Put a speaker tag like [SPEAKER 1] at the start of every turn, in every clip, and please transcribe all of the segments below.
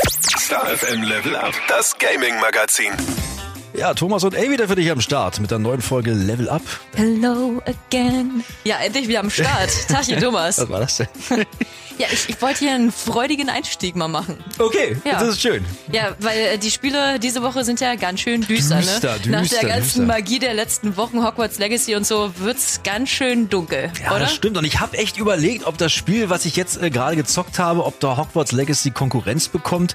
[SPEAKER 1] Star FM Level Up, das Gaming Magazin.
[SPEAKER 2] Ja, Thomas und A wieder für dich am Start mit der neuen Folge Level Up.
[SPEAKER 3] Hello again. Ja, endlich wieder am Start. Tachchen Thomas.
[SPEAKER 2] Was war das denn?
[SPEAKER 3] Ja, ich, ich wollte hier einen freudigen Einstieg mal machen.
[SPEAKER 2] Okay,
[SPEAKER 3] Ja.
[SPEAKER 2] das ist schön.
[SPEAKER 3] Ja, weil äh, die Spiele diese Woche sind ja ganz schön düster,
[SPEAKER 2] Düster,
[SPEAKER 3] ne? Nach
[SPEAKER 2] düster,
[SPEAKER 3] der ganzen
[SPEAKER 2] düster.
[SPEAKER 3] Magie der letzten Wochen, Hogwarts Legacy und so, wird's ganz schön dunkel,
[SPEAKER 2] Ja,
[SPEAKER 3] oder?
[SPEAKER 2] das stimmt. Und ich habe echt überlegt, ob das Spiel, was ich jetzt äh, gerade gezockt habe, ob da Hogwarts Legacy Konkurrenz bekommt.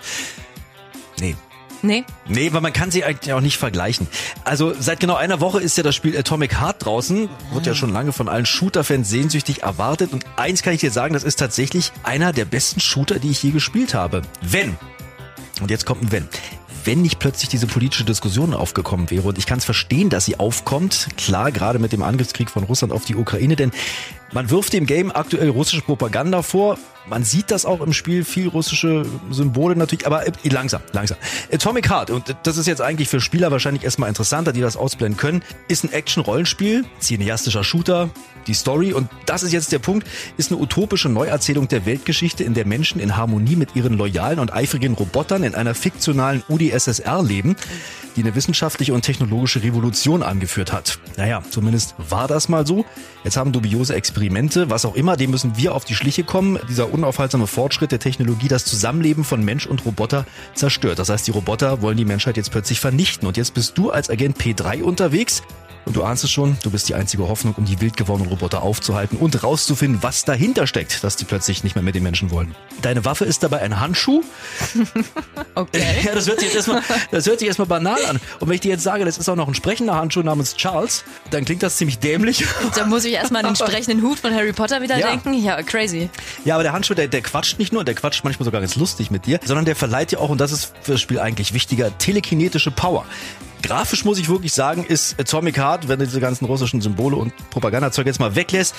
[SPEAKER 2] Nee.
[SPEAKER 3] Nee?
[SPEAKER 2] Weil man kann sie eigentlich auch nicht vergleichen. Also seit genau einer Woche ist ja das Spiel Atomic Heart draußen. Wird ja schon lange von allen Shooter-Fans sehnsüchtig erwartet. Und eins kann ich dir sagen, das ist tatsächlich einer der besten Shooter, die ich je gespielt habe. Wenn, und jetzt kommt ein Wenn, wenn nicht plötzlich diese politische Diskussion aufgekommen wäre. Und ich kann es verstehen, dass sie aufkommt. Klar, gerade mit dem Angriffskrieg von Russland auf die Ukraine, denn man wirft dem Game aktuell russische Propaganda vor. Man sieht das auch im Spiel, viel russische Symbole natürlich, aber äh, langsam, langsam. Atomic Heart, und das ist jetzt eigentlich für Spieler wahrscheinlich erstmal interessanter, die das ausblenden können, ist ein Action-Rollenspiel, cineastischer Shooter, die Story, und das ist jetzt der Punkt, ist eine utopische Neuerzählung der Weltgeschichte, in der Menschen in Harmonie mit ihren loyalen und eifrigen Robotern in einer fiktionalen UdSSR leben, die eine wissenschaftliche und technologische Revolution angeführt hat. Naja, zumindest war das mal so. Jetzt haben dubiose Experimente, was auch immer, dem müssen wir auf die Schliche kommen. Dieser unaufhaltsame Fortschritt der Technologie, das Zusammenleben von Mensch und Roboter zerstört. Das heißt, die Roboter wollen die Menschheit jetzt plötzlich vernichten. Und jetzt bist du als Agent P3 unterwegs. Und du ahnst es schon, du bist die einzige Hoffnung, um die wild gewordenen Roboter aufzuhalten und rauszufinden, was dahinter steckt, dass die plötzlich nicht mehr mit den Menschen wollen. Deine Waffe ist dabei ein Handschuh,
[SPEAKER 3] Okay.
[SPEAKER 2] ja, das hört sich jetzt erstmal, das hört sich erstmal banal an. Und wenn ich dir jetzt sage, das ist auch noch ein sprechender Handschuh namens Charles, dann klingt das ziemlich dämlich.
[SPEAKER 3] Da muss ich erstmal an den entsprechenden Hut von Harry Potter wieder
[SPEAKER 2] Ja.
[SPEAKER 3] denken. Ja, crazy.
[SPEAKER 2] Ja, aber der Handschuh, der, der quatscht nicht nur, der quatscht manchmal sogar ganz lustig mit dir, sondern der verleiht dir auch, und das ist für das Spiel eigentlich wichtiger, telekinetische Power. Grafisch muss ich wirklich sagen, ist Atomic Heart, wenn du diese ganzen russischen Symbole und Propagandazeug jetzt mal weglässt,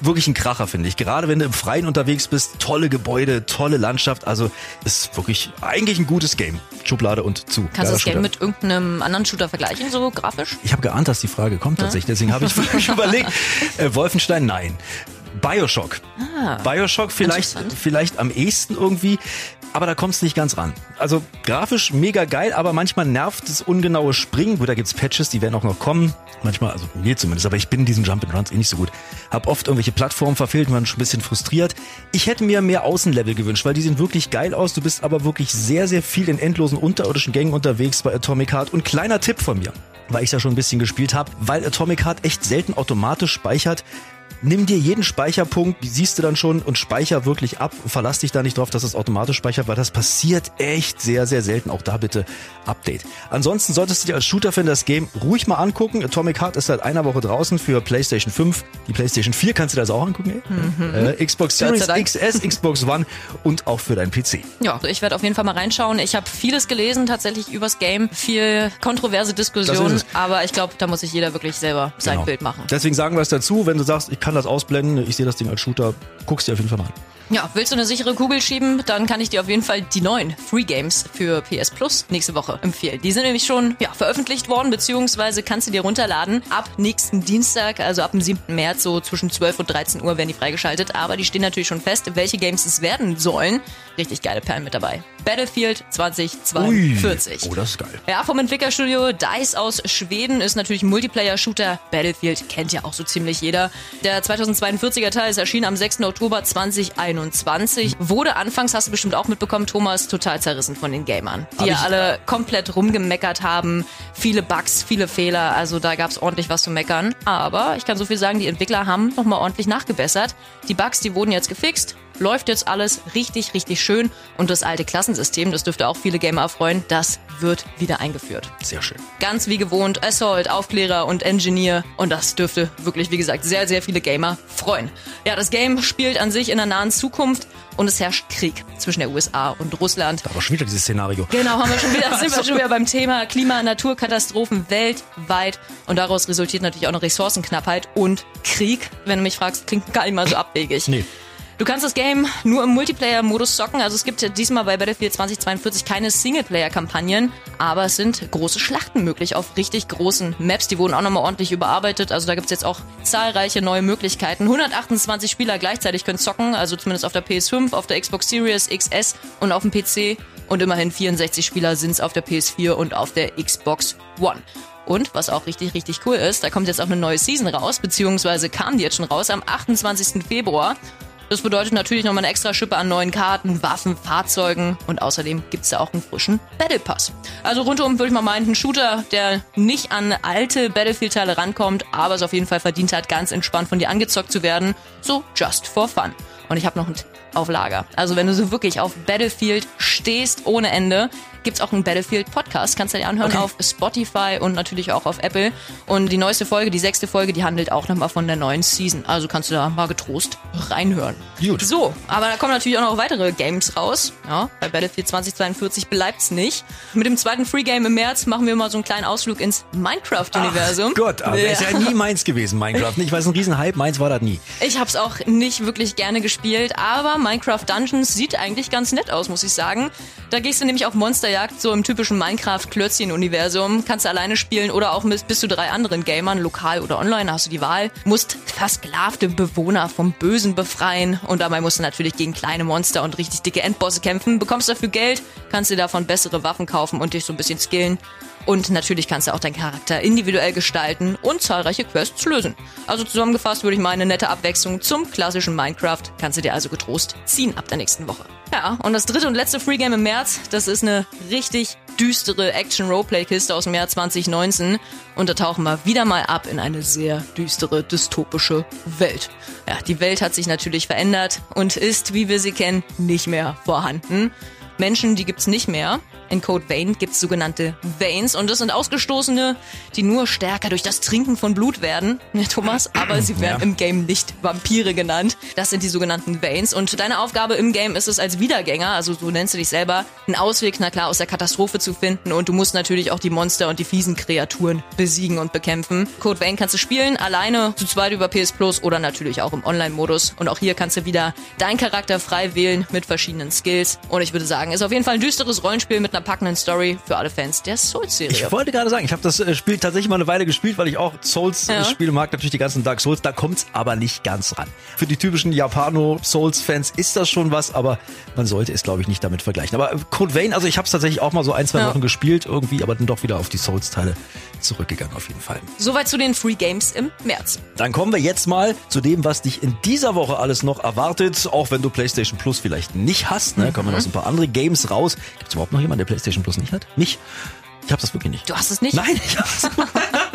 [SPEAKER 2] wirklich ein Kracher, finde ich. Gerade wenn du im Freien unterwegs bist, tolle Gebäude, tolle Landschaft, also ist wirklich eigentlich ein gutes Game. Schublade und zu.
[SPEAKER 3] Kannst du das Game mit irgendeinem anderen Shooter vergleichen, so grafisch?
[SPEAKER 2] Ich habe geahnt, dass die Frage kommt tatsächlich, deswegen habe ich wirklich überlegt. Äh, Wolfenstein, nein. Bioshock. Bioshock vielleicht,
[SPEAKER 3] Ah.
[SPEAKER 2] Vielleicht am ehesten irgendwie, aber da kommst du nicht ganz ran. Also grafisch mega geil, aber manchmal nervt das ungenaue Springen. Gut, da gibt's Patches, die werden auch noch kommen. Manchmal, also mir zumindest, aber ich bin in diesen Jump and Runs eh nicht so gut. Hab oft irgendwelche Plattformen verfehlt, man schon ein bisschen frustriert. Ich hätte mir mehr Außenlevel gewünscht, weil die sehen wirklich geil aus. Du bist aber wirklich sehr, sehr viel in endlosen unterirdischen Gängen unterwegs bei Atomic Heart. Und kleiner Tipp von mir, weil ich da schon ein bisschen gespielt habe, weil Atomic Heart echt selten automatisch speichert. Nimm dir jeden Speicherpunkt, die siehst du dann schon und speicher wirklich ab. Verlass dich da nicht drauf, dass es automatisch speichert, weil das passiert echt sehr, sehr selten. Auch da bitte Update. Ansonsten solltest du dir als Shooter-Fan das Game ruhig mal angucken. Atomic Heart ist seit einer Woche draußen für PlayStation 5. Die PlayStation 4 kannst du das auch angucken. Ey? Äh, Xbox Series. XS, Xbox One und auch für deinen PC.
[SPEAKER 3] Ja, also ich werde auf jeden Fall mal reinschauen. Ich habe vieles gelesen tatsächlich übers Game, viel kontroverse Diskussionen, aber ich glaube, da muss sich jeder wirklich selber sein
[SPEAKER 2] Genau.
[SPEAKER 3] Bild machen.
[SPEAKER 2] Deswegen sagen wir es dazu, wenn du sagst, ich kann das ausblenden, ich sehe das Ding als Shooter, guckst dir auf jeden Fall mal an.
[SPEAKER 3] Ja, willst du eine sichere Kugel schieben, dann kann ich dir auf jeden Fall die neuen Free Games für PS Plus nächste Woche empfehlen. Die sind nämlich schon ja, veröffentlicht worden, beziehungsweise kannst du dir runterladen. Ab nächsten Dienstag, also ab dem 7. März, so zwischen 12 und 13 Uhr werden die freigeschaltet. Aber die stehen natürlich schon fest, welche Games es werden sollen. Richtig geile Perlen mit dabei. Battlefield 2042.
[SPEAKER 2] Oh, das ist geil.
[SPEAKER 3] Ja, vom Entwicklerstudio DICE aus Schweden ist natürlich ein Multiplayer-Shooter. Battlefield kennt ja auch so ziemlich jeder. Der 2042er Teil ist erschienen am 6. Oktober 2021. Wurde anfangs, hast du bestimmt auch mitbekommen, Thomas, total zerrissen von den Gamern. Die ja alle komplett rumgemeckert haben. Viele Bugs, viele Fehler. Also da gab's ordentlich was zu meckern. Aber ich kann so viel sagen, die Entwickler haben nochmal ordentlich nachgebessert. Die Bugs, die wurden jetzt gefixt. Läuft jetzt alles richtig, richtig schön. Und das alte Klassensystem, das dürfte auch viele Gamer erfreuen, das wird wieder eingeführt.
[SPEAKER 2] Sehr schön.
[SPEAKER 3] Ganz wie gewohnt, Assault, Aufklärer und Engineer. Und das dürfte wirklich, wie gesagt, sehr, sehr viele Gamer freuen. Ja, das Game spielt an sich in der nahen Zukunft und es herrscht Krieg zwischen der USA und Russland.
[SPEAKER 2] Aber schon wieder dieses Szenario.
[SPEAKER 3] Genau, haben wir schon wieder, sind wir schon wieder beim Thema Klima, Naturkatastrophen weltweit. Und daraus resultiert natürlich auch eine Ressourcenknappheit und Krieg. Wenn du mich fragst, klingt gar nicht mal so abwegig.
[SPEAKER 2] Nee.
[SPEAKER 3] Du kannst das Game nur im Multiplayer-Modus zocken. Also es gibt diesmal bei Battlefield 2042 keine Singleplayer-Kampagnen, aber es sind große Schlachten möglich auf richtig großen Maps. Die wurden auch nochmal ordentlich überarbeitet. Also da gibt's jetzt auch zahlreiche neue Möglichkeiten. 128 Spieler gleichzeitig können zocken, also zumindest auf der PS5, auf der Xbox Series XS und auf dem PC. und immerhin 64 Spieler sind es auf der PS4 und auf der Xbox One. Und was auch richtig, richtig cool ist, da kommt jetzt auch eine neue Season raus, beziehungsweise kam die jetzt schon raus am 28. Februar. Das bedeutet natürlich nochmal eine extra Schippe an neuen Karten, Waffen, Fahrzeugen und außerdem gibt's da auch einen frischen Battle Pass. Also rundum würde ich mal meinen, ein Shooter, der nicht an alte Battlefield-Teile rankommt, aber es auf jeden Fall verdient hat, ganz entspannt von dir angezockt zu werden. So just for fun. Und ich habe noch einen auf Lager. Also wenn du so wirklich auf Battlefield stehst ohne Ende, gibt's auch einen Battlefield Podcast. Kannst du dir anhören
[SPEAKER 2] Okay.
[SPEAKER 3] auf Spotify und natürlich auch auf Apple. Und die neueste Folge, die sechste Folge, die handelt auch nochmal von der neuen Season. Also kannst du da mal getrost reinhören.
[SPEAKER 2] Gut.
[SPEAKER 3] So, aber da kommen natürlich auch noch weitere Games raus. Ja, bei Battlefield 2042 bleibt's nicht. Mit dem zweiten Free Game im März machen wir mal so einen kleinen Ausflug ins Minecraft-Universum.
[SPEAKER 2] Gott, aber ist ja nie meins gewesen, Minecraft. Ich weiß, ein Riesenhype, meins war das nie.
[SPEAKER 3] Ich habe es auch nicht wirklich gerne gespielt, aber Minecraft Dungeons sieht eigentlich ganz nett aus, muss ich sagen. Da gehst du nämlich auf Monsterjagd, so im typischen Minecraft-Klötzchen-Universum. Kannst du alleine spielen oder auch mit bis zu drei anderen Gamern, lokal oder online, hast du die Wahl. Musst versklavte Bewohner vom Bösen befreien und dabei musst du natürlich gegen kleine Monster und richtig dicke Endbosse kämpfen. Bekommst dafür Geld, kannst dir davon bessere Waffen kaufen und dich so ein bisschen skillen. Und natürlich kannst du auch deinen Charakter individuell gestalten und zahlreiche Quests lösen. Also zusammengefasst würde ich mal eine nette Abwechslung zum klassischen Minecraft. Kannst du dir also getrost ziehen ab der nächsten Woche. Ja, und das dritte und letzte Free Game im März, das ist eine richtig düstere Action-Roleplay-Kiste aus dem Jahr 2019. Und da tauchen wir wieder mal ab in eine sehr düstere, dystopische Welt. Ja, die Welt hat sich natürlich verändert und ist, wie wir sie kennen, nicht mehr vorhanden. Menschen, die gibt's nicht mehr. In Code Vein gibt's sogenannte Veins und das sind Ausgestoßene, die nur stärker durch das Trinken von Blut werden, ja, Thomas, aber sie werden
[SPEAKER 2] Ja.
[SPEAKER 3] im Game nicht Vampire genannt. Das sind die sogenannten Veins und deine Aufgabe im Game ist es als Wiedergänger, also so nennst du dich selber, einen Ausweg, na klar, aus der Katastrophe zu finden und du musst natürlich auch die Monster und die fiesen Kreaturen besiegen und bekämpfen. Code Vein kannst du spielen, alleine, zu zweit über PS Plus oder natürlich auch im Online-Modus und auch hier kannst du wieder deinen Charakter frei wählen mit verschiedenen Skills und ich würde sagen, ist auf jeden Fall ein düsteres Rollenspiel mit einer packenden Story für alle Fans der Souls-Serie.
[SPEAKER 2] Ich wollte gerade sagen, ich habe das äh, Spiel tatsächlich mal eine Weile gespielt, weil ich auch
[SPEAKER 3] Ja.
[SPEAKER 2] Souls-Spiele mag, natürlich die ganzen Dark Souls, da kommt's aber nicht ganz ran. Für die typischen Japano-Souls-Fans ist das schon was, aber man sollte es, glaube ich, nicht damit vergleichen. Aber äh, Code Vein, also ich habe es tatsächlich auch mal so ein, zwei
[SPEAKER 3] Ja.
[SPEAKER 2] Wochen gespielt irgendwie, aber dann doch wieder auf die Souls-Teile zurückgegangen auf jeden Fall.
[SPEAKER 3] Soweit zu den Free Games im März.
[SPEAKER 2] Dann kommen wir jetzt mal zu dem, was dich in dieser Woche alles noch erwartet, auch wenn du PlayStation Plus vielleicht nicht hast. Ne? Kommen noch so ein paar andere Games raus. Gibt es überhaupt noch jemanden, der PlayStation Plus nicht hat? Mich? Ich habe das wirklich nicht.
[SPEAKER 3] Du hast es nicht?
[SPEAKER 2] Nein, ich hab's,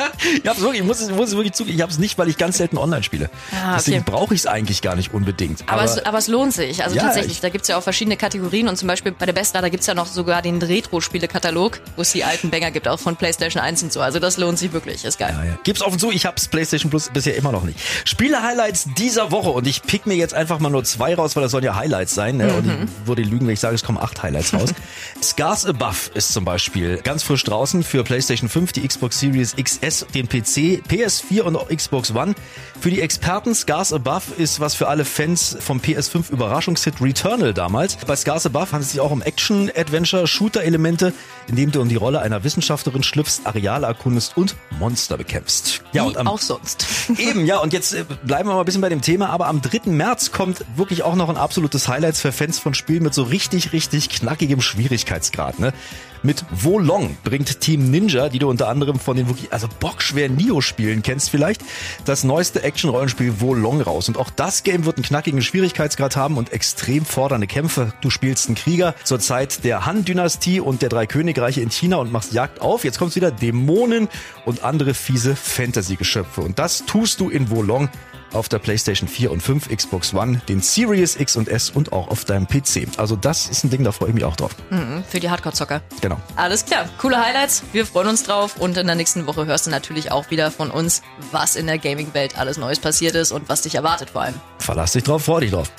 [SPEAKER 2] ich hab's wirklich, ich muss es, muss es wirklich zugeben, ich hab's nicht, weil ich ganz selten online spiele.
[SPEAKER 3] Ah,
[SPEAKER 2] Deswegen
[SPEAKER 3] okay.
[SPEAKER 2] brauche ich es eigentlich gar nicht unbedingt.
[SPEAKER 3] Aber, es, aber es lohnt sich. Also
[SPEAKER 2] Ja,
[SPEAKER 3] tatsächlich,
[SPEAKER 2] ich-
[SPEAKER 3] da gibt's ja auch verschiedene Kategorien und zum Beispiel bei der Besta, da gibt's ja noch sogar den Retro-Spiele-Katalog, wo es die alten Banger gibt, auch von PlayStation 1 und so. Also das lohnt sich wirklich, ist geil.
[SPEAKER 2] Ja, ja. Gib's offen zu, ich hab's PlayStation Plus bisher immer noch nicht. Spiele-Highlights dieser Woche und ich pick mir jetzt einfach mal nur zwei raus, weil das sollen ja Highlights sein. Ne? Und ich würde lügen, wenn ich sage, es kommen acht Highlights raus. Scars Above ist zum Beispiel ganz frisch draußen für PlayStation 5, die Xbox Series XS, den PC, PS4 und Xbox One. Für die Experten, Scars Above ist was für alle Fans vom PS5 Überraschungshit Returnal damals. Bei Scars Above handelt es sich auch um Action, Adventure, Shooter-Elemente, in dem du in die Rolle einer Wissenschaftlerin schlüpfst, Areale erkundest und Monster bekämpfst. Ja,
[SPEAKER 3] Wie
[SPEAKER 2] und am
[SPEAKER 3] auch sonst.
[SPEAKER 2] Eben, ja, und jetzt äh, bleiben wir mal ein bisschen bei dem Thema, aber am 3. März kommt wirklich auch noch ein absolutes Highlight für Fans von Spielen mit so richtig, richtig knackigem Schwierigkeitsgrad, ne? Mit Wolong bringt Team Ninja, die du unter anderem von den wirklich, also bockschweren Nio-Spielen kennst vielleicht, das neueste Action-Rollenspiel Wolong raus. Und auch das Game wird einen knackigen Schwierigkeitsgrad haben und extrem fordernde Kämpfe. Du spielst einen Krieger zur Zeit der Han-Dynastie und der drei Königreiche in China und machst Jagd auf. Jetzt kommt's wieder Dämonen und andere fiese Fantasy-Geschöpfe. Und das tust du in Wolong auf der PlayStation 4 und 5, Xbox One, den Series X und S und auch auf deinem PC. Also das ist ein Ding, da freue ich mich auch drauf.
[SPEAKER 3] Für die Hardcore-Zocker.
[SPEAKER 2] Genau.
[SPEAKER 3] Alles klar, coole Highlights. Wir freuen uns drauf und in der nächsten Woche hörst du natürlich auch wieder von uns, was in der Gaming-Welt alles Neues passiert ist und was dich erwartet vor allem.
[SPEAKER 2] Verlass dich drauf, freu dich drauf.